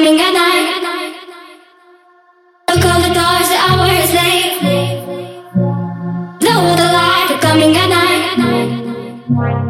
coming at night. Look all the doors, the hour is late. Blow the light, coming at night.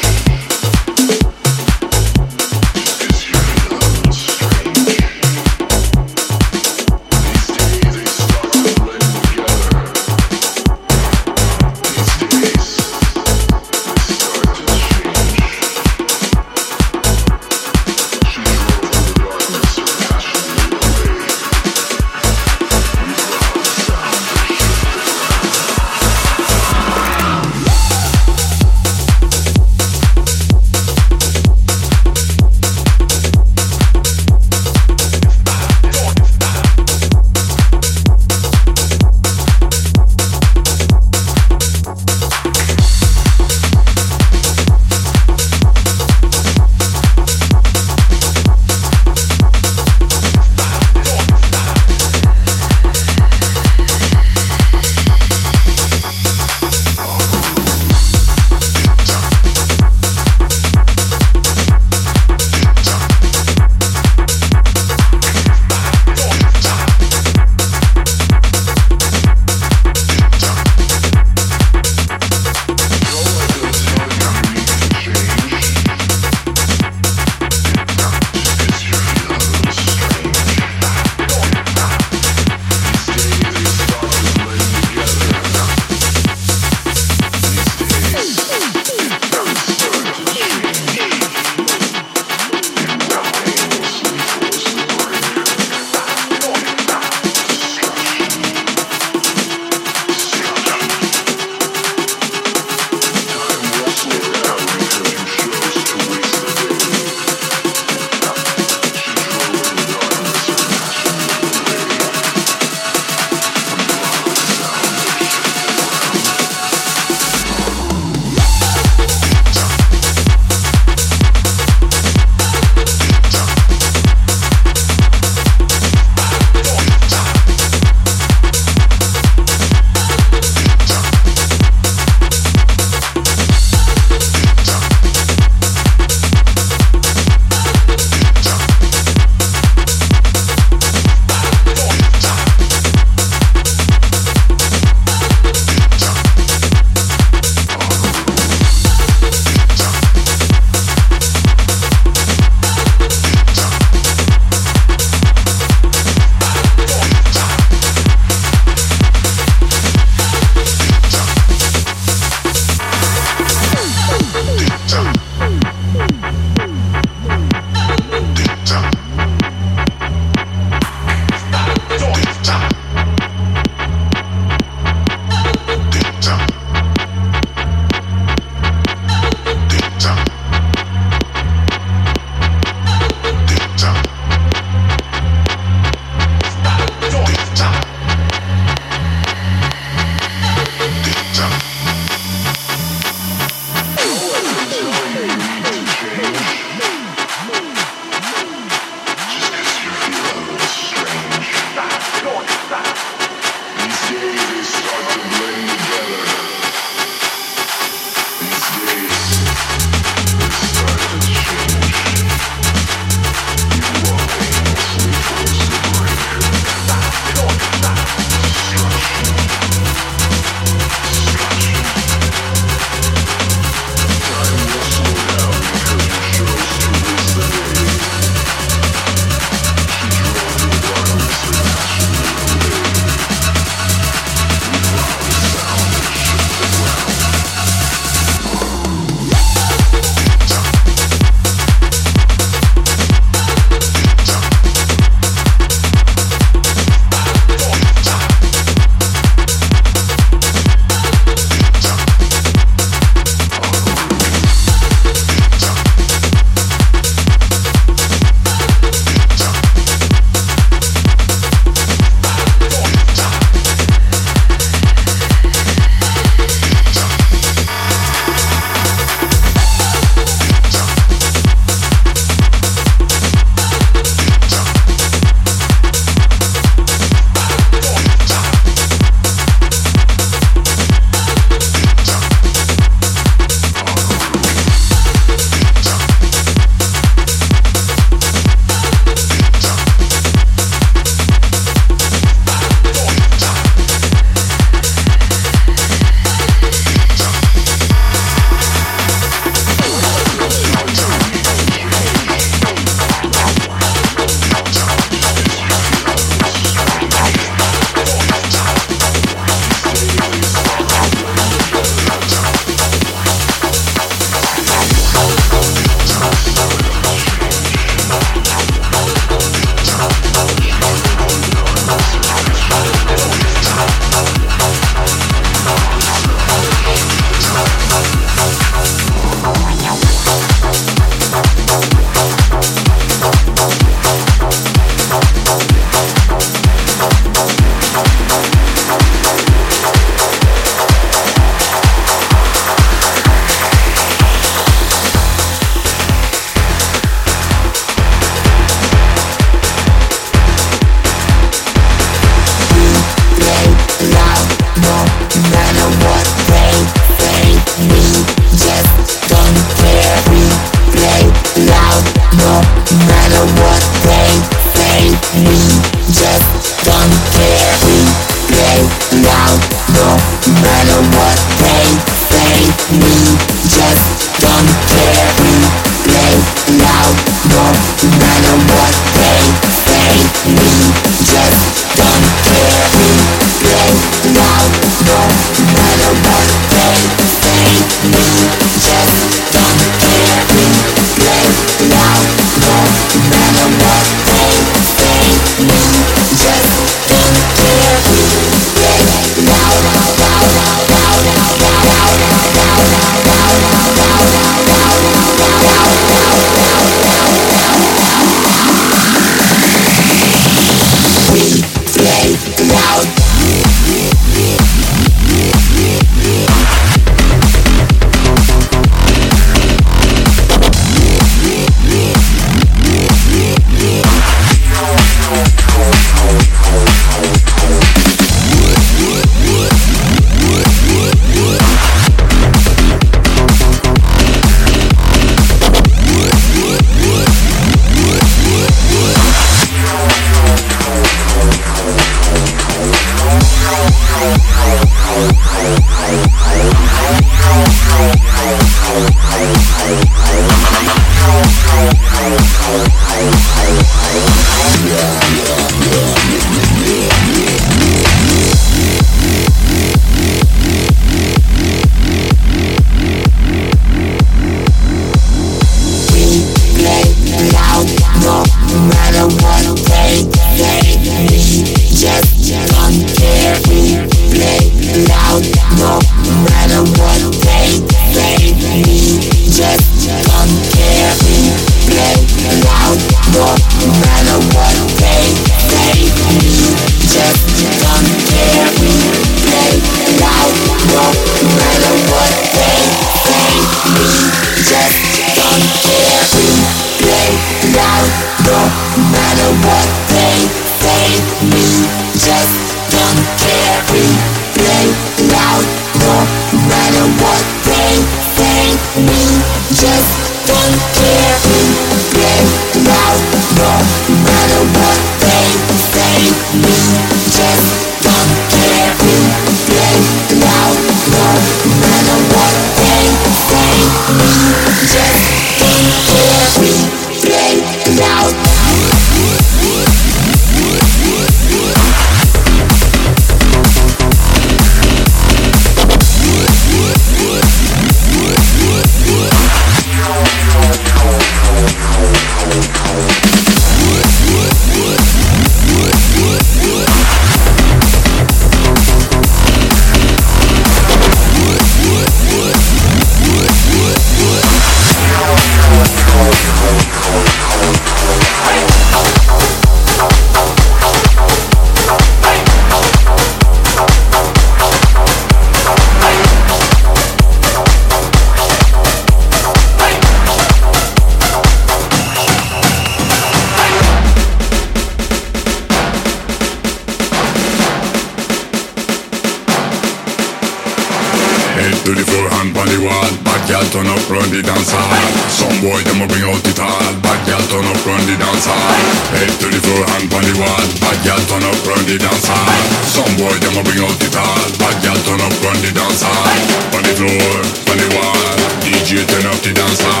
Girl turn up run the dance hall. Some boy them a bring out the tall. Bad girl turn up run the dance hall. On the floor, on the wall. DJ turn up the dance hall.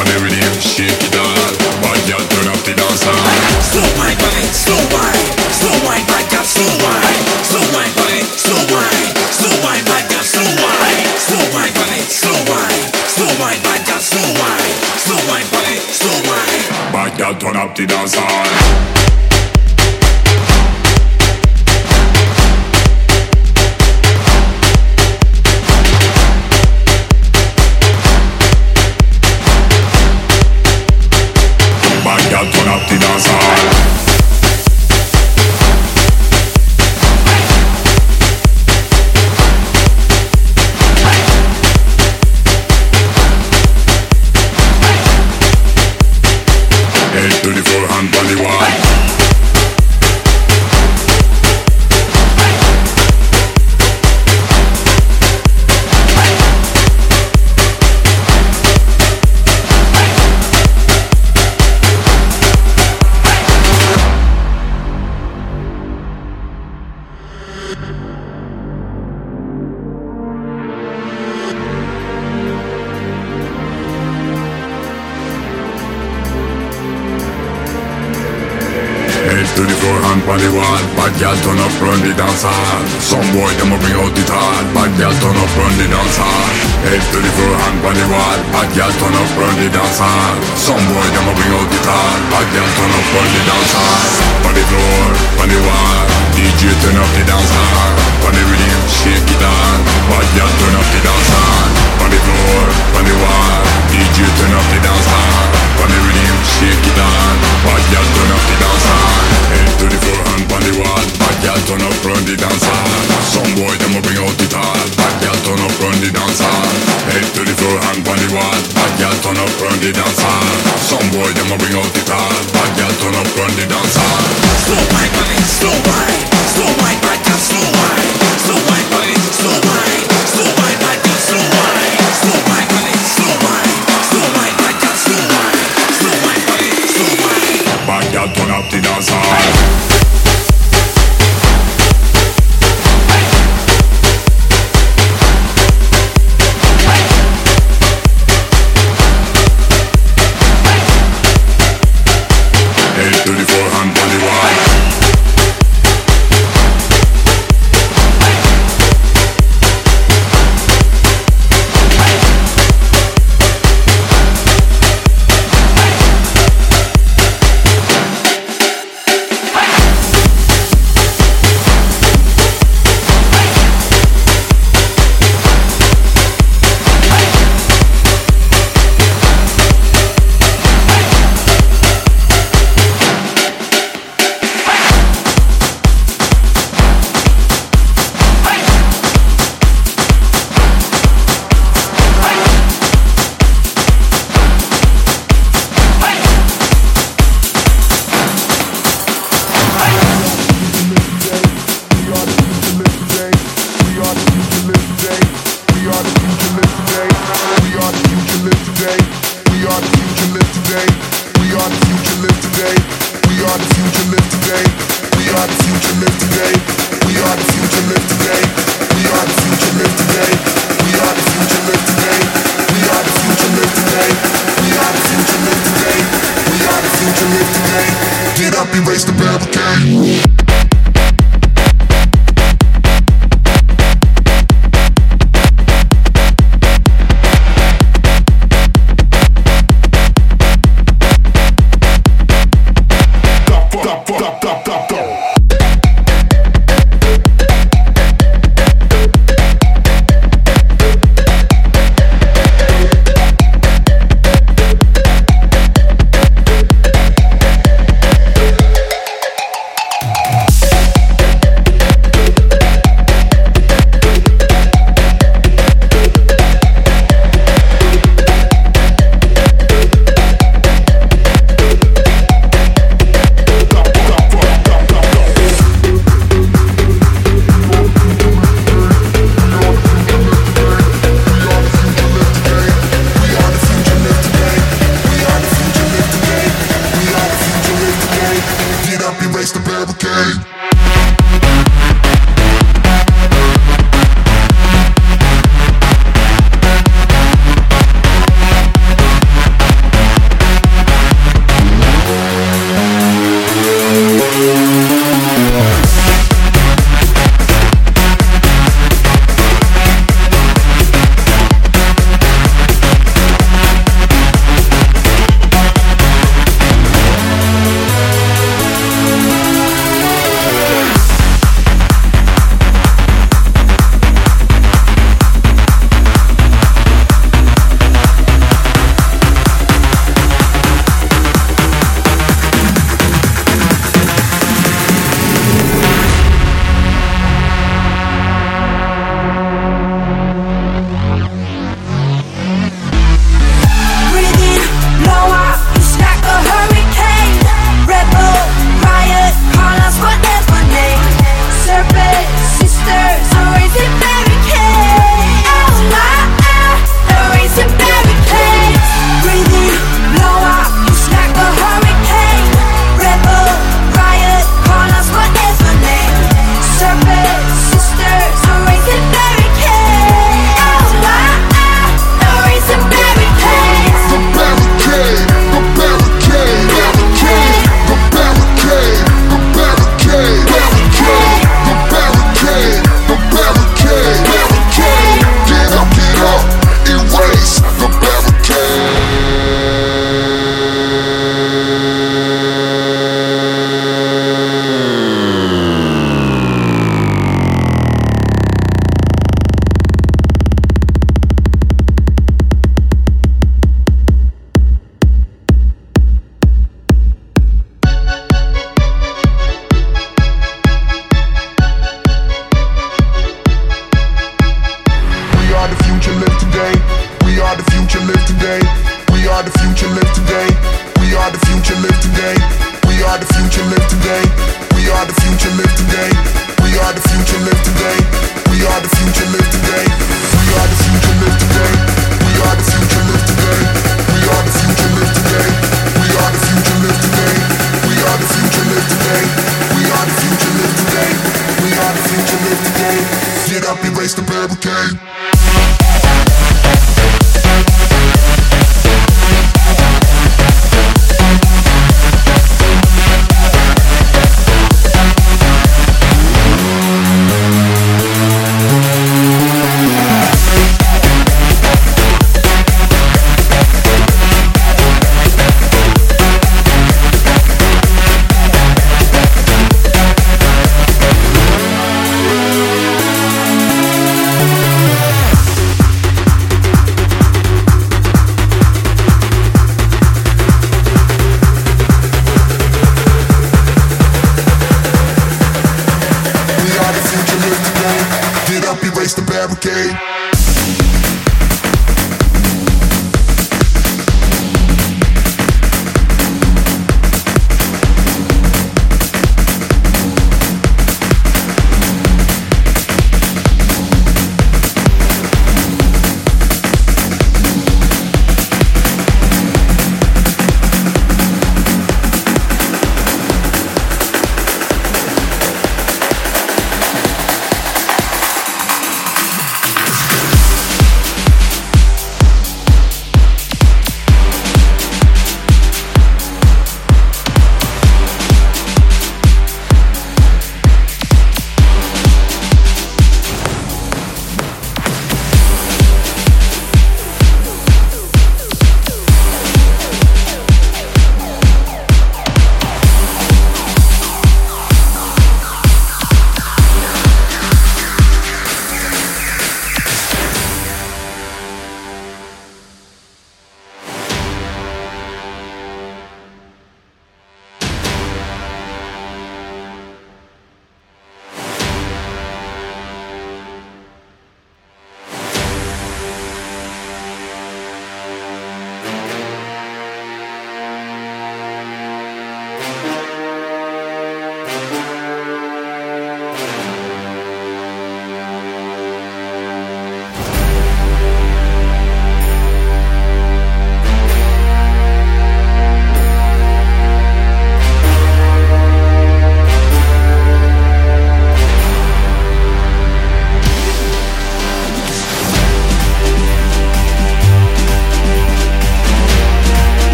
On the rhythm, shake it all. Bad girl turn up the dance hall. Slow wine, buddy, slow wine, slow wine, bad slow wine, slow wine, buddy, slow wine, slow wine, bad girl, slow wine, slow wine, slow wine, slow wine, bad slow wine, slow wine, slow wine. Bad girl turn up the dance hall. DJ turn up the dance hall. On the rhythm, shake it all. Bad girl turn up the dance hall. On the floor, on the wall. DJ turn up the dance hall. On the rhythm, shake it all. Bad girl turn up the dance hall. Head to the floor, hand on the wall. Bad girl turn up, run the dance hall. Some boy them a bring out the tall. Turn up, run the dance hall. Head to the floor, hand on the wall. Bad girl turn up, run the dance hall. Some boy them a bring out the tall. Bad girl turn up, run the dance hall. Slow wine, slow wine, slow wine, bad girl, slow wine,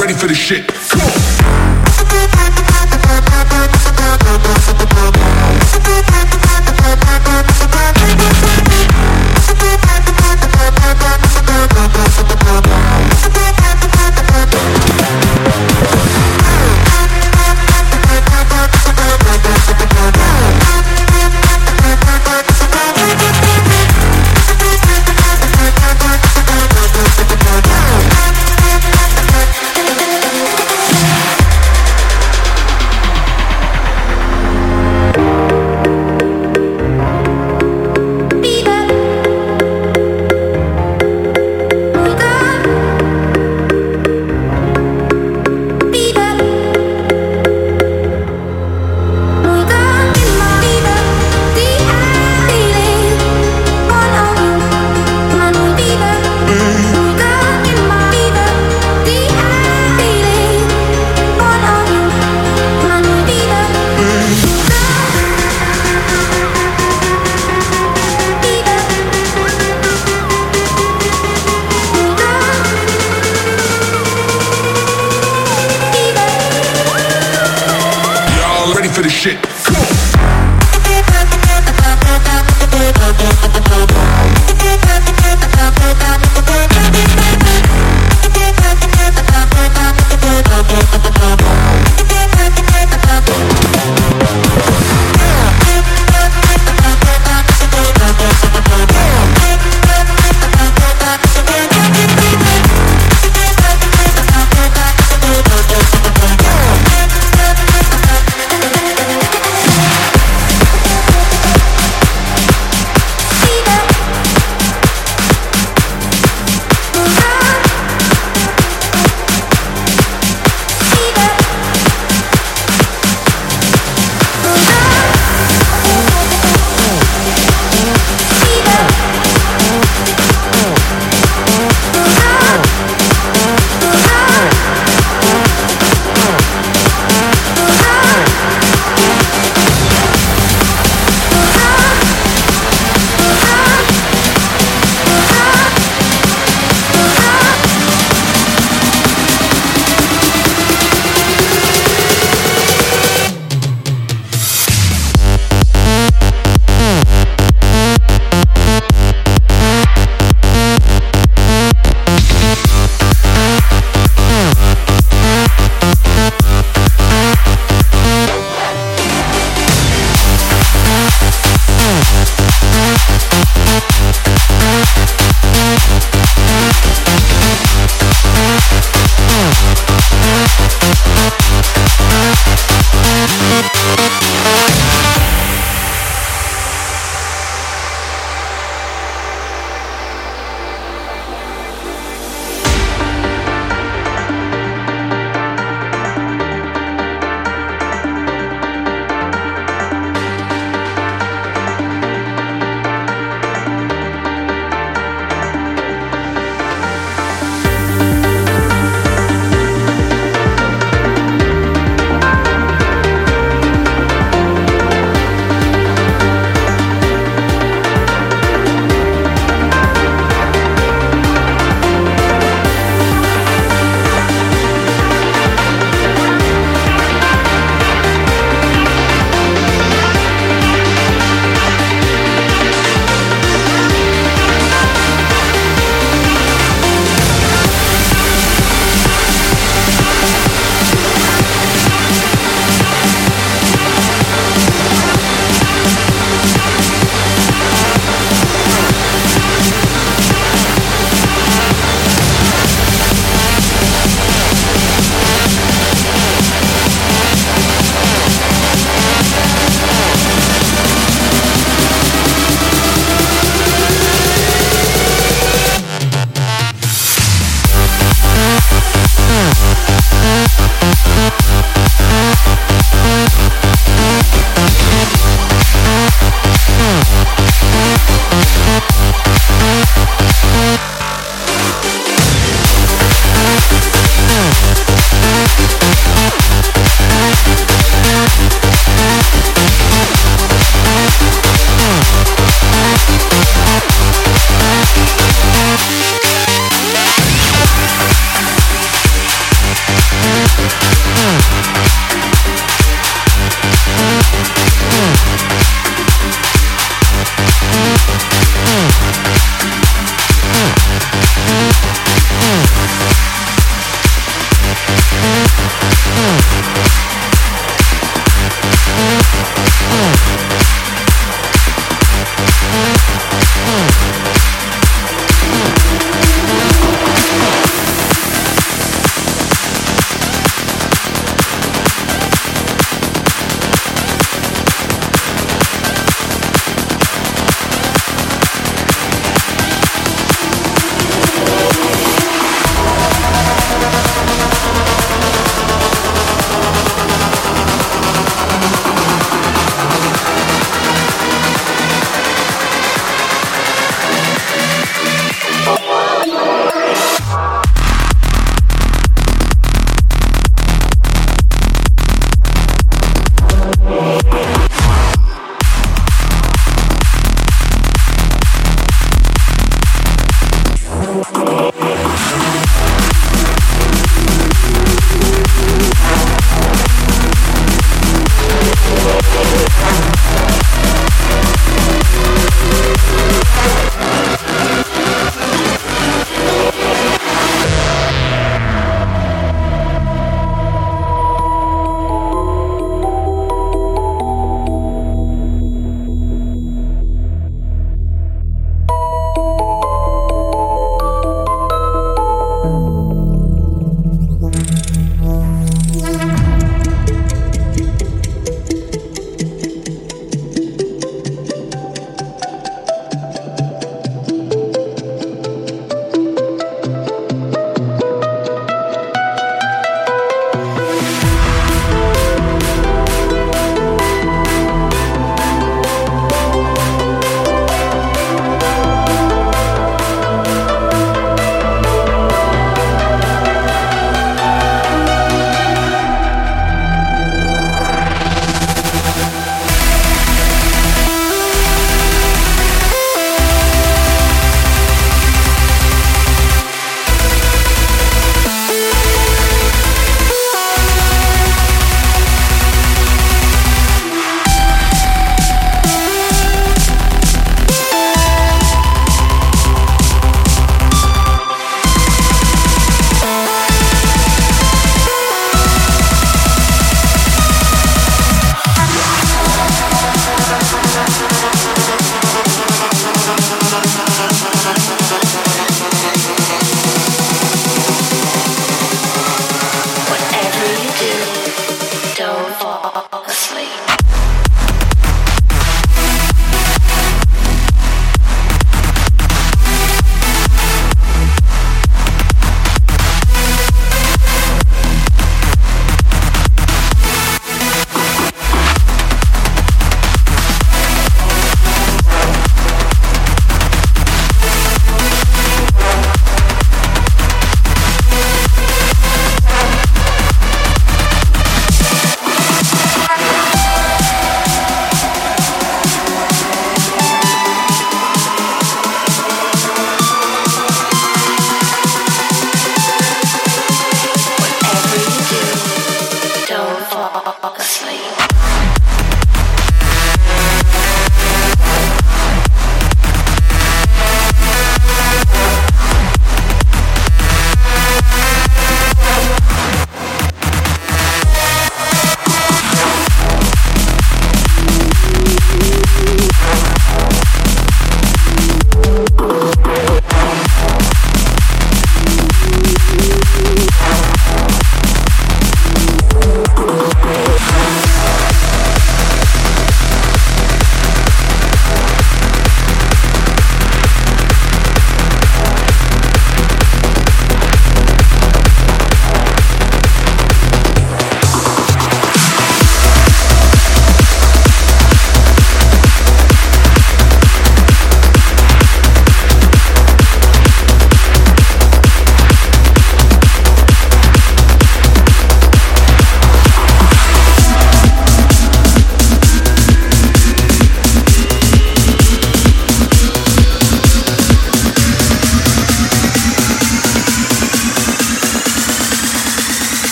ready for this shit. Come on.